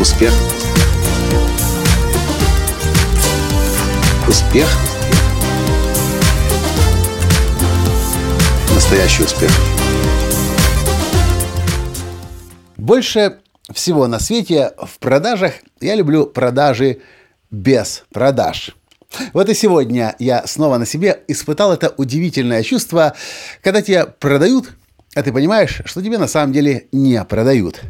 Успех. Успех. Настоящий успех. Больше всего на свете в продажах я люблю продажи без продаж. Вот и сегодня я снова на себе испытал это удивительное чувство, когда тебя продают, а ты понимаешь, что тебе на самом деле не продают.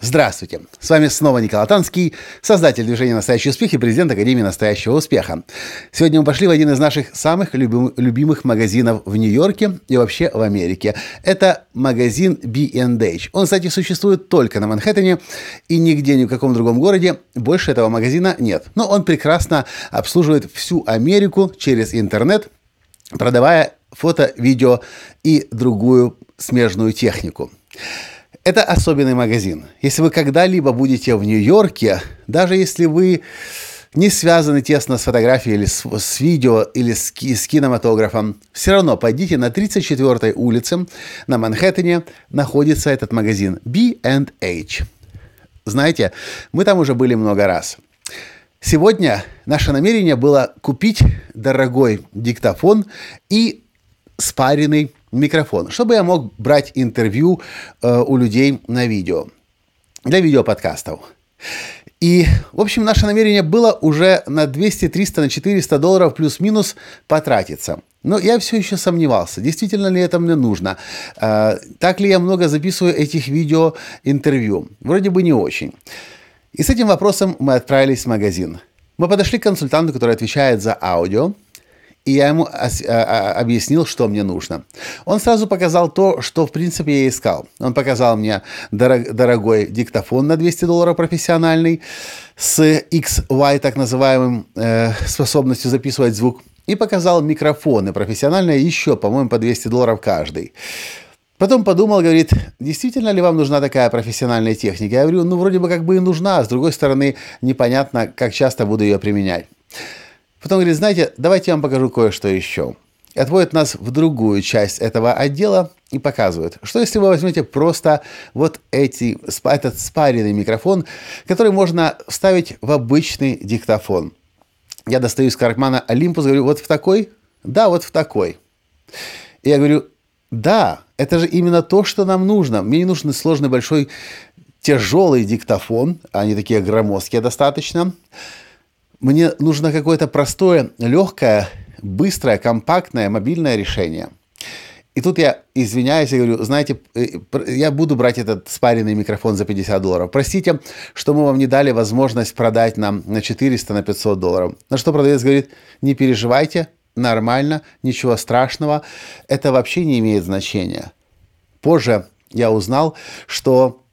Здравствуйте! С вами снова Николай Танский, создатель движения «Настоящий успех» и президент Академии «Настоящего успеха». Сегодня мы пошли в один из наших самых любим, любимых магазинов в Нью-Йорке и вообще в Америке. Это магазин B&H. Он, кстати, существует только на Манхэттене и нигде, ни в каком другом городе больше этого магазина нет. Но он прекрасно обслуживает всю Америку через интернет, продавая фото, видео и другую смежную технику. Это особенный магазин. Если вы когда-либо будете в Нью-Йорке, даже если вы не связаны тесно с фотографией или с, с видео или с, с кинематографом, все равно пойдите на 34-й улице на Манхэттене, находится этот магазин B&H. Знаете, мы там уже были много раз. Сегодня наше намерение было купить дорогой диктофон и спаренный микрофон, чтобы я мог брать интервью э, у людей на видео, для видеоподкастов. И, в общем, наше намерение было уже на 200, 300, на 400 долларов плюс-минус потратиться. Но я все еще сомневался, действительно ли это мне нужно. Э, так ли я много записываю этих видео интервью? Вроде бы не очень. И с этим вопросом мы отправились в магазин. Мы подошли к консультанту, который отвечает за аудио, и я ему а, а, объяснил, что мне нужно. Он сразу показал то, что, в принципе, я искал. Он показал мне дорогой диктофон на 200 долларов профессиональный с XY, так называемым, э, способностью записывать звук, и показал микрофоны профессиональные еще, по-моему, по 200 долларов каждый. Потом подумал, говорит, действительно ли вам нужна такая профессиональная техника? Я говорю, ну, вроде бы как бы и нужна, а с другой стороны, непонятно, как часто буду ее применять. Потом говорит, знаете, давайте я вам покажу кое-что еще. И отводит нас в другую часть этого отдела и показывает, что если вы возьмете просто вот эти, этот спаренный микрофон, который можно вставить в обычный диктофон. Я достаю из кармана Олимпус, говорю, вот в такой? Да, вот в такой. И я говорю, да, это же именно то, что нам нужно. Мне не нужен сложный большой тяжелый диктофон, они такие громоздкие достаточно. Мне нужно какое-то простое, легкое, быстрое, компактное, мобильное решение. И тут я извиняюсь и говорю, знаете, э, я буду брать этот спаренный микрофон за 50 долларов. Простите, что мы вам не дали возможность продать нам на 400, на 500 долларов. На что продавец говорит, не переживайте, нормально, ничего страшного, это вообще не имеет значения. Позже я узнал, что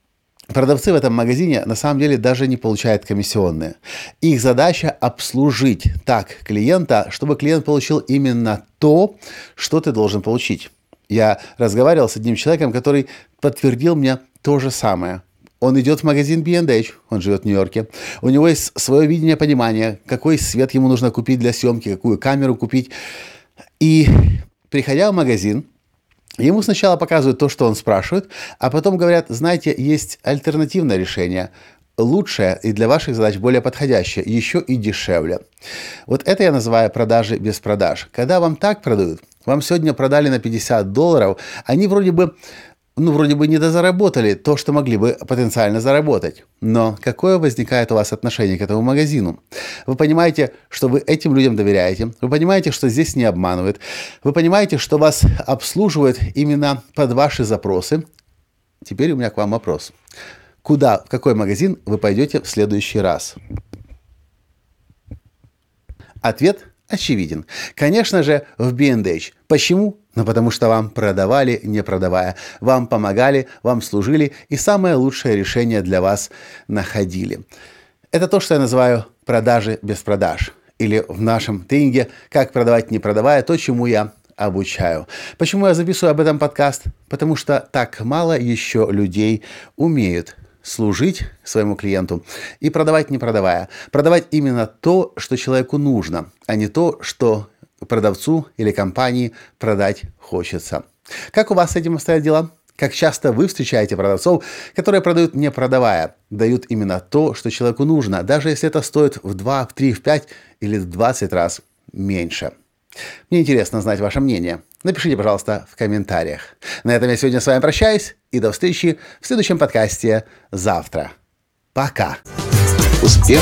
Продавцы в этом магазине на самом деле даже не получают комиссионные. Их задача обслужить так клиента, чтобы клиент получил именно то, что ты должен получить. Я разговаривал с одним человеком, который подтвердил мне то же самое. Он идет в магазин B&H, он живет в Нью-Йорке. У него есть свое видение, понимание, какой свет ему нужно купить для съемки, какую камеру купить. И приходя в магазин, Ему сначала показывают то, что он спрашивает, а потом говорят, знаете, есть альтернативное решение, лучшее и для ваших задач более подходящее, еще и дешевле. Вот это я называю продажи без продаж. Когда вам так продают, вам сегодня продали на 50 долларов, они вроде бы ну, вроде бы не дозаработали то, что могли бы потенциально заработать. Но какое возникает у вас отношение к этому магазину? Вы понимаете, что вы этим людям доверяете. Вы понимаете, что здесь не обманывают. Вы понимаете, что вас обслуживают именно под ваши запросы. Теперь у меня к вам вопрос. Куда, в какой магазин вы пойдете в следующий раз? Ответ очевиден. Конечно же, в B&H. Почему? Ну, потому что вам продавали, не продавая. Вам помогали, вам служили и самое лучшее решение для вас находили. Это то, что я называю продажи без продаж. Или в нашем тренинге «Как продавать, не продавая» то, чему я обучаю. Почему я записываю об этом подкаст? Потому что так мало еще людей умеют служить своему клиенту и продавать не продавая. Продавать именно то, что человеку нужно, а не то, что продавцу или компании продать хочется. Как у вас с этим обстоят дела? Как часто вы встречаете продавцов, которые продают не продавая, дают именно то, что человеку нужно, даже если это стоит в 2, в 3, в 5 или в 20 раз меньше. Мне интересно знать ваше мнение. Напишите, пожалуйста, в комментариях. На этом я сегодня с вами прощаюсь и до встречи в следующем подкасте завтра. Пока. Успех.